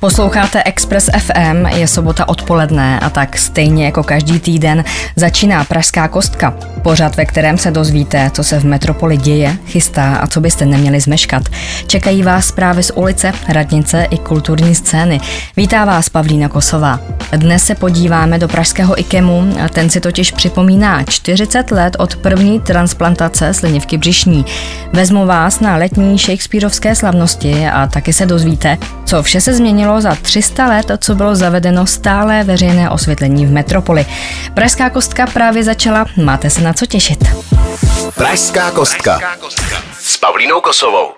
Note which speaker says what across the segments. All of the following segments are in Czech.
Speaker 1: Posloucháte Express FM, je sobota odpoledne a tak stejně jako každý týden začíná Pražská kostka. Pořad, ve kterém se dozvíte, co se v metropoli děje, chystá a co byste neměli zmeškat. Čekají vás zprávy z ulice, radnice i kulturní scény. Vítá vás Pavlína Kosová. Dnes se podíváme do pražského IKEMu, ten si totiž připomíná 40 let od první transplantace slinivky břišní. Vezmu vás na letní Shakespeareovské slavnosti a taky se dozvíte, co vše se změnilo za 300 let, co bylo zavedeno stále veřejné osvětlení v metropoli. Pražská kostka právě začala, máte se na co těšit.
Speaker 2: Pražská kostka s Pavlínou Kosovou.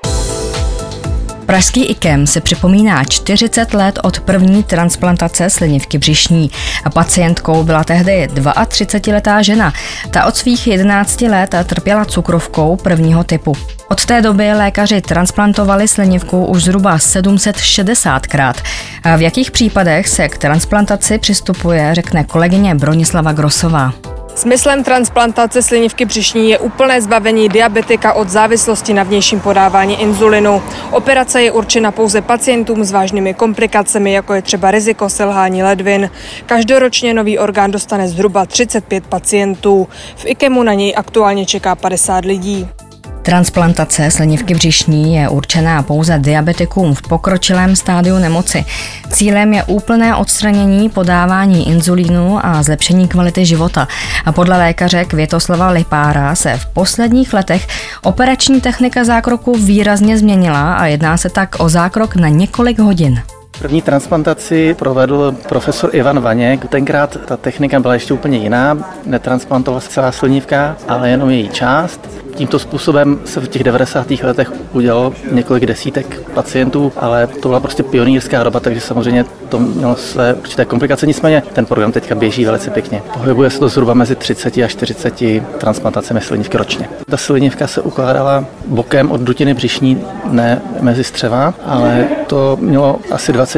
Speaker 1: Pražský IKEM se připomíná 40 let od první transplantace slinivky břišní. A pacientkou byla tehdy 32-letá žena. Ta od svých 11 let trpěla cukrovkou prvního typu. Od té doby lékaři transplantovali slinivku už zhruba 760krát. A v jakých případech se k transplantaci přistupuje, řekne kolegyně Bronislava Grosová.
Speaker 3: Smyslem transplantace slinivky břišní je úplné zbavení diabetika od závislosti na vnějším podávání inzulinu. Operace je určena pouze pacientům s vážnými komplikacemi, jako je třeba riziko selhání ledvin. Každoročně nový orgán dostane zhruba 35 pacientů. V IKEMu na něj aktuálně čeká 50 lidí.
Speaker 1: Transplantace slinivky břišní je určená pouze diabetikům v pokročilém stádiu nemoci. Cílem je úplné odstranění podávání inzulínu a zlepšení kvality života. A podle lékaře Květoslava Lipára se v posledních letech operační technika zákroku výrazně změnila a jedná se tak o zákrok na několik hodin.
Speaker 4: První transplantaci provedl profesor Ivan Vaněk. Tenkrát ta technika byla ještě úplně jiná. Netransplantovala se celá slinivka, ale jenom její část. Tímto způsobem se v těch 90. letech udělalo několik desítek pacientů, ale to byla prostě pionýrská doba, takže samozřejmě to mělo své určité komplikace. Nicméně ten program teďka běží velice pěkně. Pohybuje se to zhruba mezi 30 a 40 transplantacemi slinivky ročně. Ta slinivka se ukládala bokem od dutiny břišní, ne mezi střeva, ale to mělo asi 20%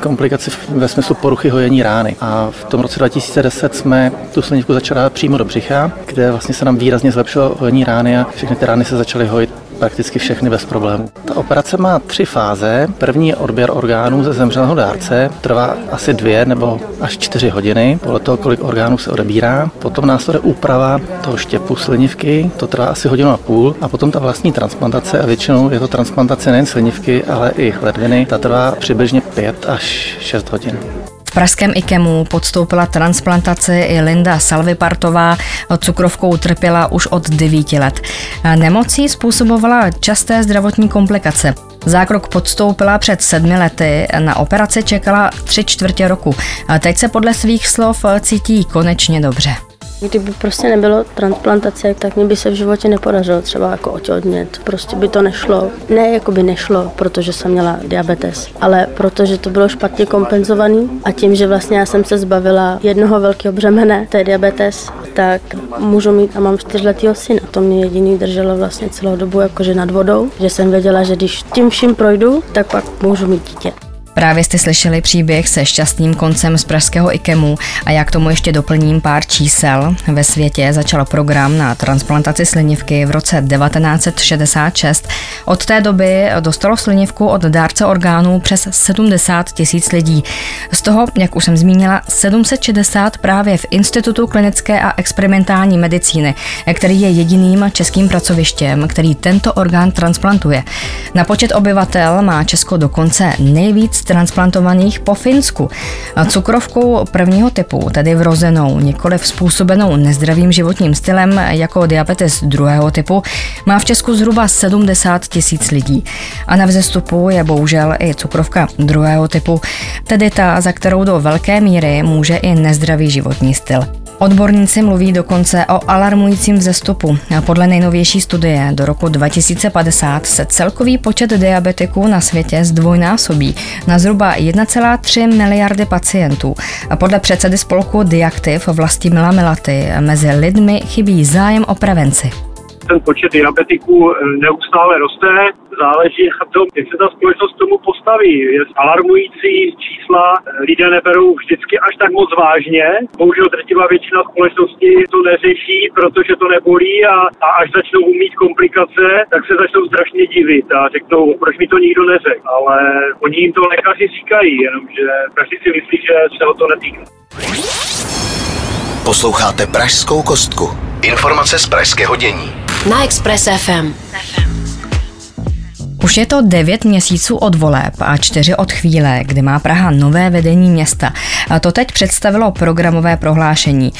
Speaker 4: komplikaci ve smyslu poruchy hojení rány. A v tom roce 2010 jsme tu slinivku začali přímo do břicha, kde vlastně se nám výrazně zlepšilo hojení rány a všechny ty rány se začaly hojit prakticky všechny bez problémů. Ta operace má tři fáze. První je odběr orgánů ze zemřelého dárce, trvá asi dvě nebo až čtyři hodiny, podle toho, kolik orgánů se odebírá. Potom následuje úprava toho štěpu slinivky, to trvá asi hodinu a půl. A potom ta vlastní transplantace, a většinou je to transplantace nejen slinivky, ale i ledviny, ta trvá přibližně 5 až 6 hodin.
Speaker 1: Pražském IKEMu podstoupila transplantaci i Linda Salvipartová. Cukrovkou trpěla už od 9 let. Nemocí způsobovala časté zdravotní komplikace. Zákrok podstoupila před sedmi lety, na operaci čekala tři čtvrtě roku. Teď se podle svých slov cítí konečně dobře.
Speaker 5: Kdyby prostě nebylo transplantace, tak mi by se v životě nepodařilo třeba jako otěhotnět. Prostě by to nešlo. Ne, jako by nešlo, protože jsem měla diabetes, ale protože to bylo špatně kompenzovaný a tím, že vlastně já jsem se zbavila jednoho velkého břemene, to je diabetes, tak můžu mít a mám čtyřletýho syna. To mě jediný drželo vlastně celou dobu jakože nad vodou, že jsem věděla, že když tím vším projdu, tak pak můžu mít dítě.
Speaker 1: Právě jste slyšeli příběh se šťastným koncem z pražského IKEMu a já k tomu ještě doplním pár čísel. Ve světě začal program na transplantaci slinivky v roce 1966. Od té doby dostalo slinivku od dárce orgánů přes 70 tisíc lidí. Z toho, jak už jsem zmínila, 760 právě v Institutu klinické a experimentální medicíny, který je jediným českým pracovištěm, který tento orgán transplantuje. Na počet obyvatel má Česko dokonce nejvíc transplantovaných po Finsku. Cukrovkou prvního typu, tedy vrozenou, nikoli způsobenou nezdravým životním stylem jako diabetes druhého typu, má v Česku zhruba 70 tisíc lidí. A na vzestupu je bohužel i cukrovka druhého typu, tedy ta, za kterou do velké míry může i nezdravý životní styl. Odborníci mluví dokonce o alarmujícím vzestupu. Podle nejnovější studie do roku 2050 se celkový počet diabetiků na světě zdvojnásobí na zhruba 1,3 miliardy pacientů. Podle předsedy spolku Diaktiv vlasti Mila Milaty mezi lidmi chybí zájem o prevenci
Speaker 6: ten počet diabetiků neustále roste, záleží na tom, jak se ta společnost tomu postaví. Je alarmující čísla, lidé neberou vždycky až tak moc vážně. Bohužel drtivá většina společnosti to neřeší, protože to nebolí a, a až začnou umít komplikace, tak se začnou strašně divit a řeknou, proč mi to nikdo neřekl. Ale oni jim to lékaři říkají, jenomže každý si myslí, že se o to netýká.
Speaker 2: Posloucháte Pražskou kostku. Informace z pražského dění.
Speaker 7: Na Express FM.
Speaker 1: Už je to devět měsíců od voleb a čtyři od chvíle, kdy má Praha nové vedení města. To teď představilo programové prohlášení.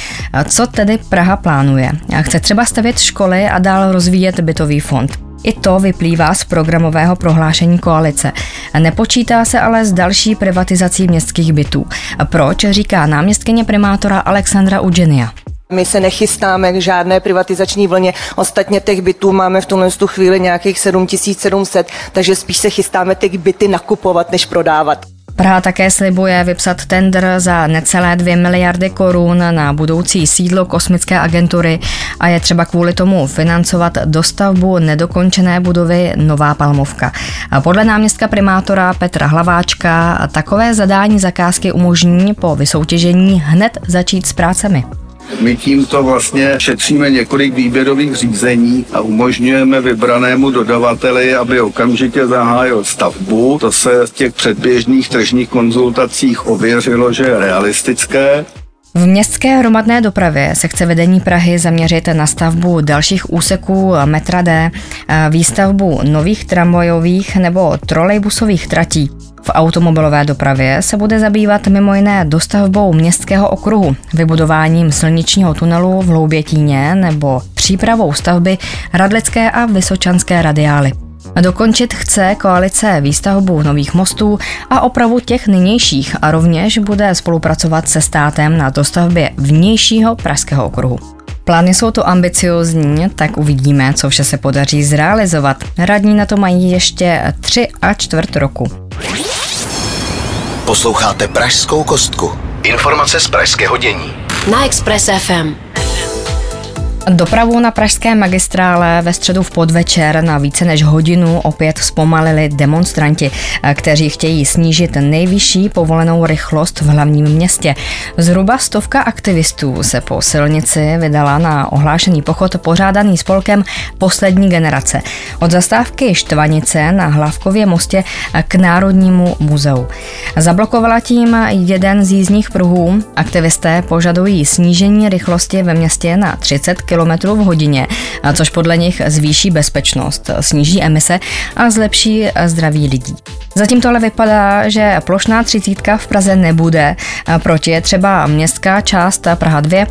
Speaker 1: Co tedy Praha plánuje? Chce třeba stavět školy a dál rozvíjet bytový fond. I to vyplývá z programového prohlášení koalice. Nepočítá se ale s další privatizací městských bytů. Proč, říká náměstkyně primátora Alexandra Ugenia.
Speaker 8: My se nechystáme k žádné privatizační vlně. Ostatně těch bytů máme v tuhle chvíli nějakých 7700, takže spíš se chystáme těch byty nakupovat, než prodávat.
Speaker 1: Praha také slibuje vypsat tender za necelé 2 miliardy korun na budoucí sídlo kosmické agentury a je třeba kvůli tomu financovat dostavbu nedokončené budovy Nová Palmovka. A podle náměstka primátora Petra Hlaváčka takové zadání zakázky umožní po vysoutěžení hned začít s prácemi.
Speaker 9: My tímto vlastně šetříme několik výběrových řízení a umožňujeme vybranému dodavateli, aby okamžitě zahájil stavbu. To se v těch předběžných tržních konzultacích ověřilo, že je realistické.
Speaker 1: V městské hromadné dopravě se chce vedení Prahy zaměřit na stavbu dalších úseků metra D, výstavbu nových tramvajových nebo trolejbusových tratí. V automobilové dopravě se bude zabývat mimo jiné dostavbou městského okruhu, vybudováním silničního tunelu v Hloubětíně nebo přípravou stavby Radlické a Vysočanské radiály. Dokončit chce koalice výstavbu nových mostů a opravu těch nynějších a rovněž bude spolupracovat se státem na dostavbě vnějšího pražského okruhu. Plány jsou to ambiciozní, tak uvidíme, co vše se podaří zrealizovat. Radní na to mají ještě tři a čtvrt roku.
Speaker 2: Posloucháte Pražskou kostku. Informace z pražského dění.
Speaker 7: Na Express FM.
Speaker 1: Dopravu na pražské magistrále ve středu v podvečer na více než hodinu opět zpomalili demonstranti, kteří chtějí snížit nejvyšší povolenou rychlost v hlavním městě. Zhruba stovka aktivistů se po silnici vydala na ohlášený pochod pořádaný spolkem Poslední generace. Od zastávky Štvanice na Hlavkově mostě k Národnímu muzeu. Zablokovala tím jeden z jízdních pruhů. Aktivisté požadují snížení rychlosti ve městě na 30 km km v hodině, což podle nich zvýší bezpečnost, sníží emise a zlepší zdraví lidí. Zatím to ale vypadá, že plošná třicítka v Praze nebude. Proti je třeba městská část Praha 2.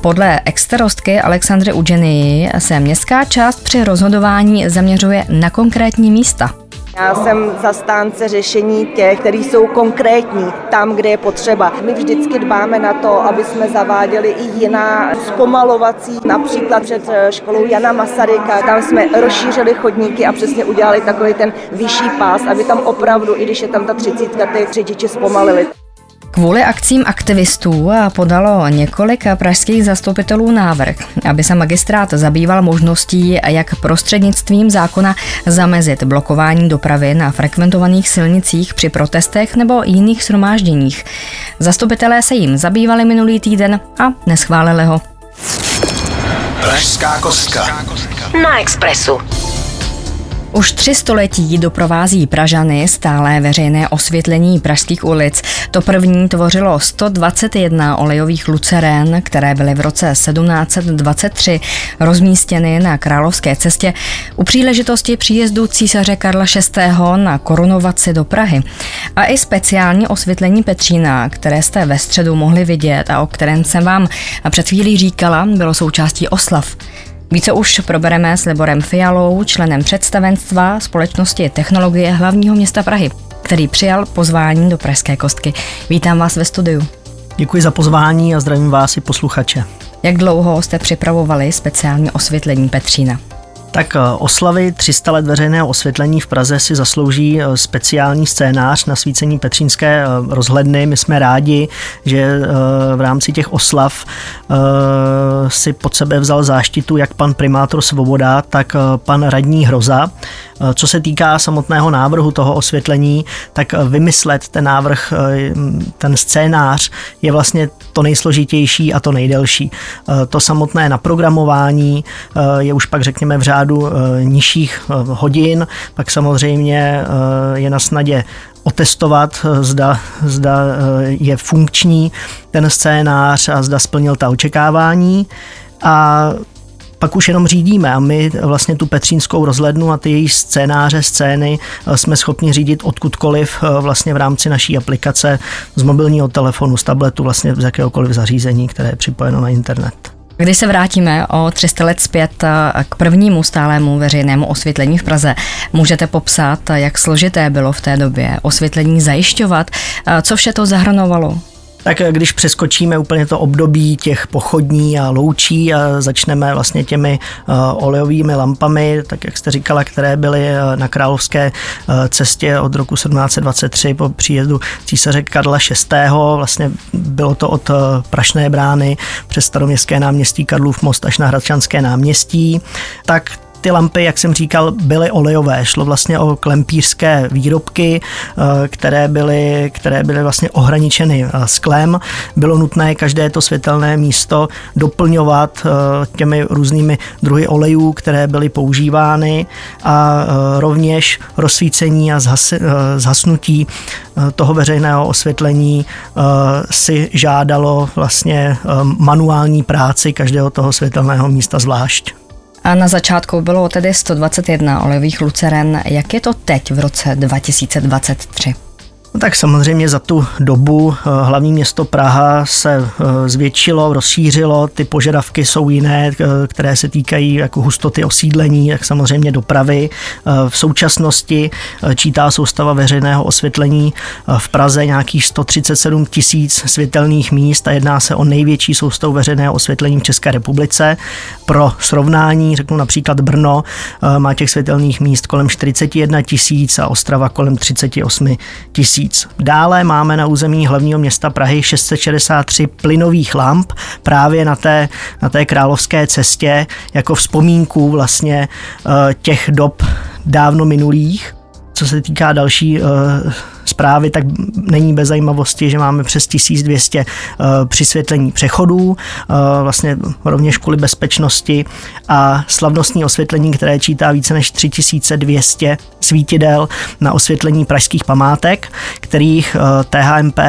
Speaker 1: Podle exterostky Alexandry Udženii se městská část při rozhodování zaměřuje na konkrétní místa.
Speaker 8: Já jsem zastánce řešení těch, které jsou konkrétní tam, kde je potřeba. My vždycky dbáme na to, aby jsme zaváděli i jiná zpomalovací, například před eh, školou Jana Masaryka. Tam jsme rozšířili chodníky a přesně udělali takový ten vyšší pás, aby tam opravdu, i když je tam ta třicítka, ty řidiči zpomalili.
Speaker 1: Kvůli akcím aktivistů podalo několik pražských zastupitelů návrh, aby se magistrát zabýval možností, jak prostřednictvím zákona zamezit blokování dopravy na frekventovaných silnicích při protestech nebo jiných shromážděních. Zastupitelé se jim zabývali minulý týden a neschválili ho.
Speaker 2: Pražská kostka.
Speaker 7: Na Expressu.
Speaker 1: Už tři století doprovází Pražany stále veřejné osvětlení pražských ulic. To první tvořilo 121 olejových lucerén, které byly v roce 1723 rozmístěny na Královské cestě u příležitosti příjezdu císaře Karla VI. na korunovaci do Prahy. A i speciální osvětlení Petřína, které jste ve středu mohli vidět a o kterém jsem vám před chvílí říkala, bylo součástí oslav. Více už probereme s Liborem Fialou, členem představenstva společnosti Technologie hlavního města Prahy, který přijal pozvání do Pražské kostky. Vítám vás ve studiu.
Speaker 10: Děkuji za pozvání a zdravím vás i posluchače.
Speaker 1: Jak dlouho jste připravovali speciální osvětlení Petřína?
Speaker 10: Tak oslavy 300 let veřejného osvětlení v Praze si zaslouží speciální scénář na svícení Petřínské rozhledny. My jsme rádi, že v rámci těch oslav si pod sebe vzal záštitu jak pan primátor Svoboda, tak pan radní Hroza. Co se týká samotného návrhu toho osvětlení, tak vymyslet ten návrh, ten scénář je vlastně to nejsložitější a to nejdelší. To samotné naprogramování je už pak řekněme v řádu nižších hodin, pak samozřejmě je na snadě otestovat, zda, zda je funkční ten scénář a zda splnil ta očekávání. A pak už jenom řídíme a my vlastně tu Petřínskou rozhlednu a ty její scénáře, scény eh, jsme schopni řídit odkudkoliv eh, vlastně v rámci naší aplikace z mobilního telefonu, z tabletu, vlastně z jakéhokoliv zařízení, které je připojeno na internet.
Speaker 1: Když se vrátíme o 300 let zpět eh, k prvnímu stálému veřejnému osvětlení v Praze, můžete popsat, jak složité bylo v té době osvětlení zajišťovat, co vše to zahrnovalo?
Speaker 10: Tak když přeskočíme úplně to období těch pochodní a loučí a začneme vlastně těmi uh, olejovými lampami, tak jak jste říkala, které byly uh, na královské uh, cestě od roku 1723 po příjezdu císaře Karla VI. Vlastně bylo to od Prašné brány přes staroměstské náměstí Karlův most až na Hradčanské náměstí. Tak ty lampy, jak jsem říkal, byly olejové. Šlo vlastně o klempířské výrobky, eh, které byly, které byly vlastně ohraničeny eh, sklem. Bylo nutné každé to světelné místo doplňovat eh, těmi různými druhy olejů, které byly používány a rovněž rozsvícení a zhasnutí toho veřejného osvětlení si žádalo vlastně manuální práci každého toho světelného místa zvlášť.
Speaker 1: A na začátku bylo tedy 121 olejových luceren. Jak je to teď v roce 2023?
Speaker 10: No tak samozřejmě za tu dobu eh, hlavní město Praha se eh, zvětšilo, rozšířilo, ty požadavky jsou jiné, eh, které se týkají jako hustoty osídlení, jak samozřejmě dopravy. V současnosti čítá soustava veřejného osvětlení v Praze nějakých 137 tisíc světelných míst a jedná se o největší soustavu veřejného osvětlení v České republice. Pro srovnání řeknu například Brno má těch světelných míst kolem 41 tisíc a Ostrava kolem 38 tisíc tisíc. Dále máme na území hlavního města Prahy 663 plynových lamp právě na té, na té královské cestě jako vzpomínku vlastně eh, těch dob dávno minulých. Co se týká další uh, zprávy, tak není bez zajímavosti, že máme přes 1200 uh, eh, přisvětlení přechodů, uh, vlastně rovněž kvůli bezpečnosti a slavnostní osvětlení, které čítá více než 3200 svítidel na osvětlení pražských památek, kterých uh, THMP uh,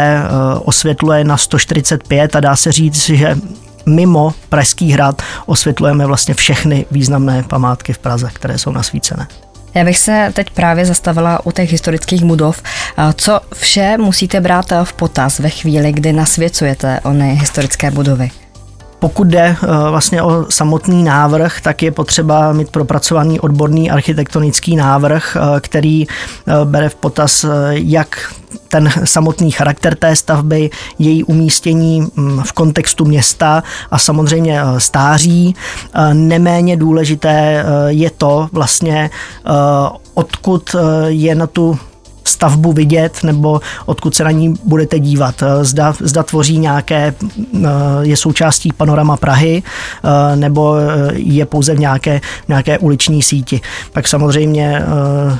Speaker 10: osvětluje na 145 a dá se říct, že mimo Pražský hrad osvětlujeme vlastně všechny významné památky v Praze, které jsou nasvícené.
Speaker 1: Já bych se teď právě zastavila u těch historických budov. Co vše musíte brát v potaz ve chvíli, kdy nasvěcujete ony historické budovy?
Speaker 10: Pokud jde eh, vlastně o samotný návrh, tak je potřeba mít propracovaný odborný architektonický návrh, eh, který eh, bere v potaz jak ten samotný charakter té stavby, její umístění mm, v kontextu města a samozřejmě stáří. Neméně důležité je to vlastně, odkud je na tu stavbu vidět nebo odkud se na ní budete dívat. Eh, zda, zda tvoří nějaké, eh, je součástí panorama Prahy eh, nebo je pouze v nějaké, nějaké uliční síti. Pak samozřejmě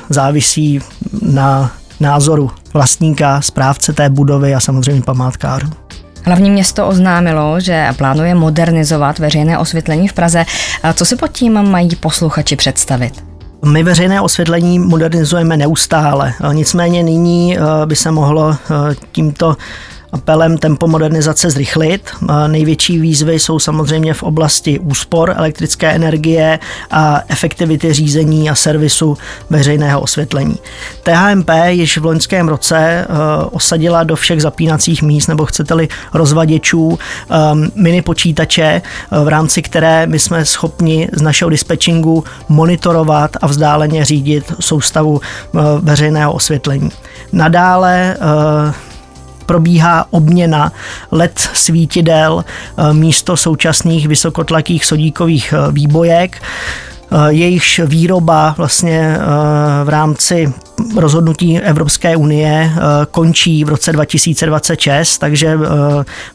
Speaker 10: závisí na názoru vlastníka, správce té budovy a samozřejmě památkářů.
Speaker 1: Hlavní město oznámilo, že plánuje modernizovat veřejné osvětlení v Praze. Co si pod tím mají posluchači představit?
Speaker 10: My veřejné osvětlení modernizujeme neustále, nicméně nyní eh, by se mohlo eh, tímto apelem tempo modernizace zrychlit. Největší výzvy jsou samozřejmě v oblasti úspor elektrické energie a efektivity řízení a servisu veřejného osvětlení. THMP již v loňském roce eh, osadila do všech zapínacích míst nebo chcete-li rozvaděčů ehm, mini počítače, eh, v rámci které my jsme schopni z našeho dispečingu monitorovat a vzdáleně řídit soustavu eh, veřejného osvětlení. Nadále probíhá obměna LED svítidel eh, místo současných vysokotlakých sodíkových eh, výbojek. Jejichž výroba vlastně v rámci rozhodnutí Evropské unie končí v roce 2026, takže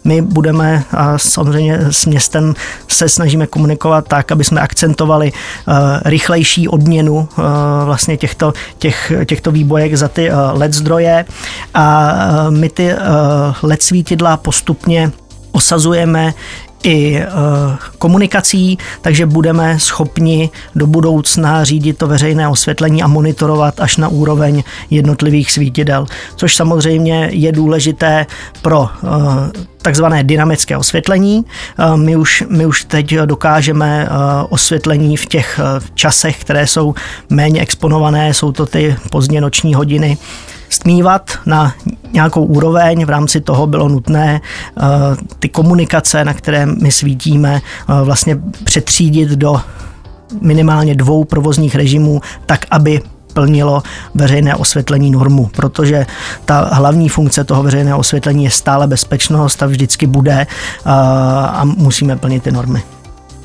Speaker 10: my budeme a samozřejmě s městem se snažíme komunikovat tak, aby jsme akcentovali rychlejší odměnu vlastně těchto, těch, těchto výbojek za ty LED zdroje a my ty LED svítidla postupně osazujeme i e, komunikací, takže budeme schopni do budoucna řídit to veřejné osvětlení a monitorovat až na úroveň jednotlivých svítidel, což samozřejmě je důležité pro e, takzvané dynamické osvětlení. E, my už, my už teď dokážeme osvětlení v těch časech, které jsou méně exponované, jsou to ty pozdně noční hodiny, stmívat na nějakou úroveň. V rámci toho bylo nutné eh, ty komunikace, na které my svítíme, eh, vlastně přetřídit do minimálně dvou provozních režimů, tak aby plnilo veřejné osvětlení normu, protože ta hlavní funkce toho veřejného osvětlení je stále bezpečnost a vždycky bude eh, a musíme plnit ty normy.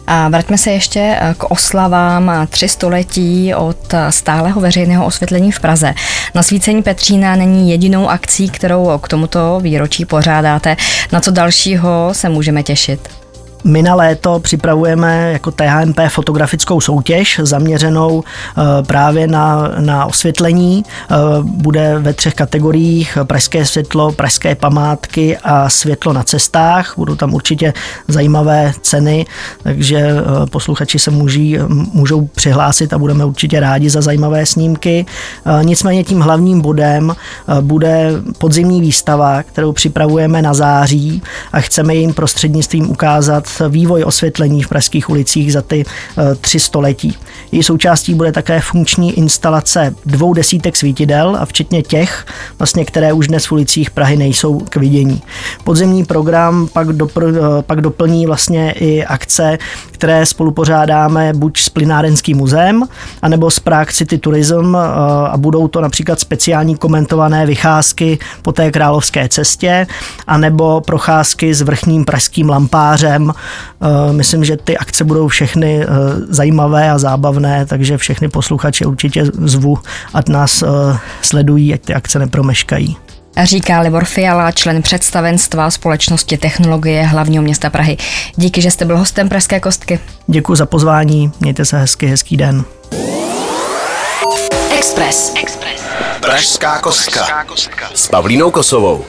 Speaker 1: A vraťme se ještě eh, k oslavám tři století od eh, stáleho veřejného osvětlení v Praze. Nasvícení Petřína není jedinou akcí, kterou k tomuto výročí pořádáte. Na co dalšího se můžeme těšit?
Speaker 10: My na léto připravujeme jako THMP fotografickou soutěž zaměřenou eh, právě na, na osvětlení. Eh, bude ve třech kategoriích pražské světlo, pražské památky a světlo na cestách. Budou tam určitě zajímavé ceny, takže eh, posluchači se můží, můžou přihlásit a budeme určitě rádi za zajímavé snímky. Nicméně tím hlavním bodem bude podzimní výstava, kterou připravujeme na září a chceme jim prostřednictvím ukázat vývoj osvětlení v pražských ulicích za ty eh, tři století. Její součástí bude také funkční instalace dvou desítek svítidel a včetně těch, vlastně, které už dnes v ulicích Prahy nejsou k vidění. Podzemní program pak, dopr- eh, pak doplní vlastně i akce, které spolupořádáme buď s Plynárenským muzeem, anebo s Prague City Tourism eh, a budou to například speciální komentované vycházky po té královské cestě, anebo procházky s vrchním pražským lampářem. Eh, myslím, že ty akce budou všechny eh, zajímavé a zábavné, takže všechny posluchače určitě zvu, ať nás sledují, ať ty akce nepromeškají.
Speaker 1: Říká Libor Fiala, člen představenstva společnosti technologie hlavního města Prahy. Díky, že jste byl hostem Pražské kostky.
Speaker 10: Děkuji za pozvání, mějte se hezky, hezký den.
Speaker 2: Express. Express. Pražská kostka. S Pavlínou Kosovou.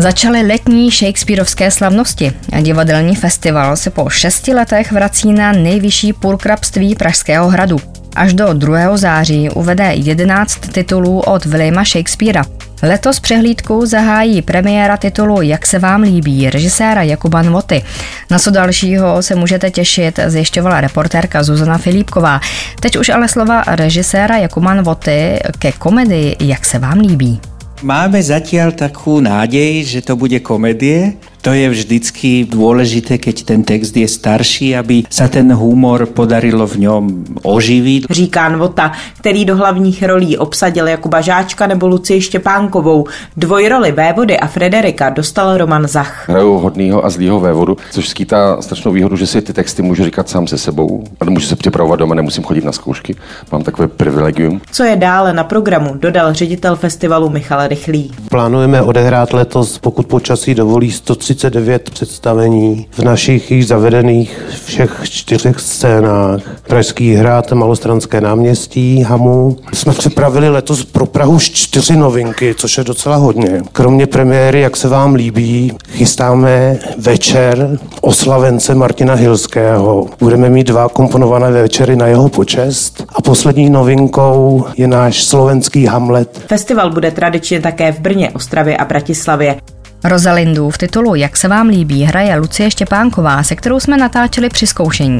Speaker 1: Začaly letní Shakespeareovské slavnosti divadelní festival se po šesti letech vrací na nejvyšší půlkrabství Pražského hradu. Až do 2. září uvede 11 titulů od Williama Shakespearea. Letos přehlídku zahájí premiéra titulu Jak se vám líbí režiséra Jakuba Nvoty. Na co dalšího se můžete těšit, zjišťovala reportérka Zuzana Filipková. Teď už ale slova režiséra Jakuba Nvoty ke komedii Jak se vám líbí.
Speaker 11: Máme zatiaľ takú nádej, že to bude komedie, to je vždycky dôležité, keď ten text je starší, aby sa ten humor podarilo v něm oživit.
Speaker 12: Říká Nvota, který do hlavních rolí obsadil Jakuba Žáčka nebo Lucii Štěpánkovou. Dvojroli Vévody a Frederika dostal Roman Zach.
Speaker 13: Hraju hodného a zlýho Vévodu, což skýtá strašnou výhodu, že si ty texty můžu říkat sám se sebou a můžu se připravovat doma, nemusím chodit na zkoušky. Mám takové privilegium.
Speaker 12: Co je dále na programu, dodal ředitel festivalu Michal Rychlý.
Speaker 14: Plánujeme odehrát letos, pokud počasí dovolí, 130 39 představení v našich již zavedených všech čtyřech scénách. Pražský hrad, Malostranské náměstí, Hamu. Jsme připravili letos pro Prahu čtyři novinky, což je docela hodně. Kromě premiéry, jak se vám líbí, chystáme večer oslavence Martina Hilského. Budeme mít dva komponované večery na jeho počest. A poslední novinkou je náš slovenský Hamlet.
Speaker 12: Festival bude tradičně také v Brně, Ostravě a Bratislavě.
Speaker 1: Rosalindu v titulu Jak se vám líbí hraje Lucie Štěpánková, se kterou jsme natáčeli při zkoušení.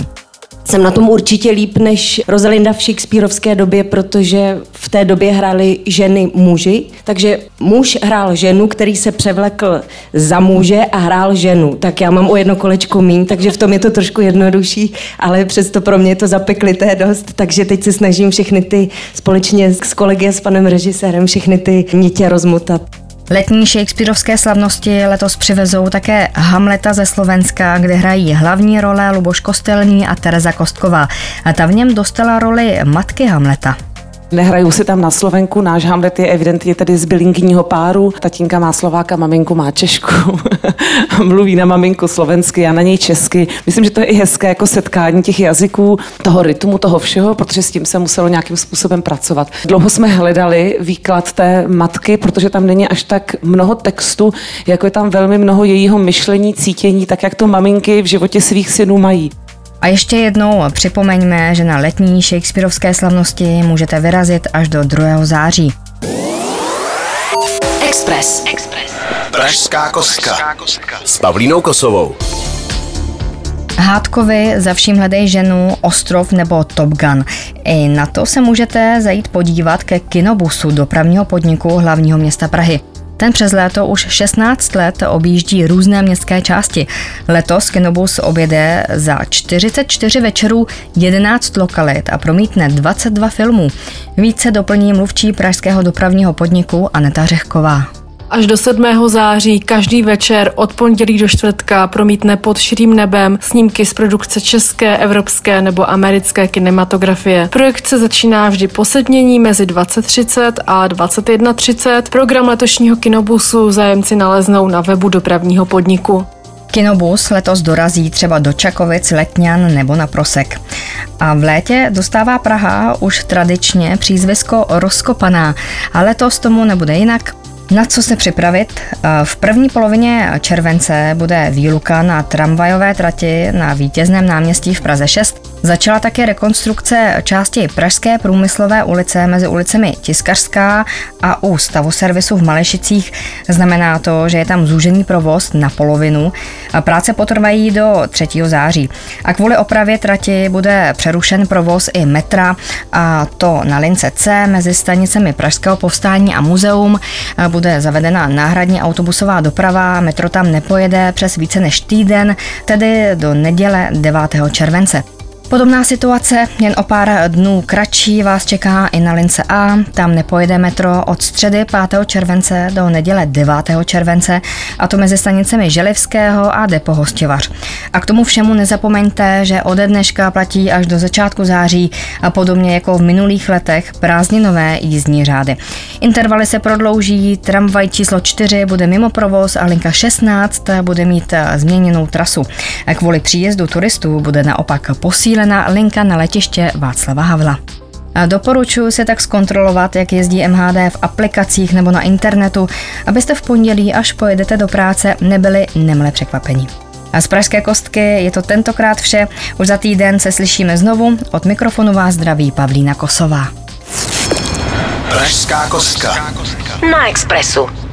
Speaker 15: Jsem na tom určitě líp než Rosalinda v Shakespeareovské době, protože v té době hráli ženy muži, takže muž hrál ženu, který se převlekl za muže a hrál ženu. Tak já mám o jedno kolečko míň, takže v tom je to trošku jednodušší, ale přesto pro mě je to zapeklité dost, takže teď se snažím všechny ty společně s kolegy a s panem režisérem všechny ty nitě rozmotat.
Speaker 1: Letní Shakespeareovské slavnosti letos přivezou také Hamleta ze Slovenska, kde hrají hlavní role Luboš Kostelní a Tereza Kostková. A ta v něm dostala roli matky Hamleta.
Speaker 16: Nehrajou si tam na Slovenku, náš Hamlet je evidentně tedy z bilingního páru. Tatínka má Slováka, maminku má Češku. Mluví na maminku slovensky a na něj česky. Myslím, že to je i hezké jako setkání těch jazyků, toho rytmu, toho všeho, protože s tím se muselo nějakým způsobem pracovat. Dlouho jsme hledali výklad té matky, protože tam není až tak mnoho textu, jako je tam velmi mnoho jejího myšlení, cítění, tak jak to maminky v životě svých synů mají.
Speaker 1: A ještě jednou připomeňme, že na letní Shakespeareovské slavnosti můžete vyrazit až do 2. září.
Speaker 2: Express. Express. Pražská kostka. S Pavlínou Kosovou.
Speaker 1: Hádkovi za vším hledej ženu, Ostrov nebo Top Gun. I na to se můžete zajít podívat ke kinobusu dopravního podniku hlavního města Prahy. Ten přes léto už 16 let objíždí různé městské části. Letos Kinobus objede za 44 večerů 11 lokalit a promítne 22 filmů. Více doplní mluvčí pražského dopravního podniku Aneta Řehková.
Speaker 17: Až do 7. září každý večer od pondělí do čtvrtka promítne pod širým nebem snímky z produkce české, evropské nebo americké kinematografie. Projekce začíná vždy po sedmění mezi 20.30 a 21.30. Program letošního kinobusu zájemci naleznou na webu dopravního podniku.
Speaker 1: Kinobus letos dorazí třeba do Čakovic, Letňan nebo na Prosek. A v létě dostává Praha už tradičně přízvisko rozkopaná, a letos tomu nebude jinak. Na co se připravit? V první polovině července bude výluka na tramvajové trati na vítězném náměstí v Praze 6. Začala také rekonstrukce části Pražské průmyslové ulice mezi ulicemi Tiskařská a u stavu servisu v Malešicích. Znamená to, že je tam zúžený provoz na polovinu. Práce potrvají do 3. září. A kvůli opravě trati bude přerušen provoz i metra a to na lince C mezi stanicemi Pražského povstání a muzeum bude zavedena náhradní autobusová doprava, metro tam nepojede přes více než týden, tedy do neděle 9. července. Podobná situace, jen o pár dnů kratší, vás čeká i na lince A. Tam nepojede metro od středy 5. července do neděle 9. července, a to mezi stanicemi Želivského a Depo Hostivař. A k tomu všemu nezapomeňte, že ode dneška platí až do začátku září a podobně jako v minulých letech prázdninové jízdní řády. Intervaly se prodlouží, tramvaj číslo 4 bude mimo provoz a linka 16 bude mít změněnou trasu. A kvůli příjezdu turistů bude naopak posílená posílená linka na letiště Václava Havla. A doporučuji si tak zkontrolovat, jak jezdí MHD v aplikacích nebo na internetu, abyste v pondělí, až pojedete do práce, nebyli nemle překvapení. A z Pražské kostky je to tentokrát vše. Už za týden se slyšíme znovu. Od mikrofonu vás zdraví Pavlína Kosová.
Speaker 2: Pražská kostka.
Speaker 7: Na Expressu.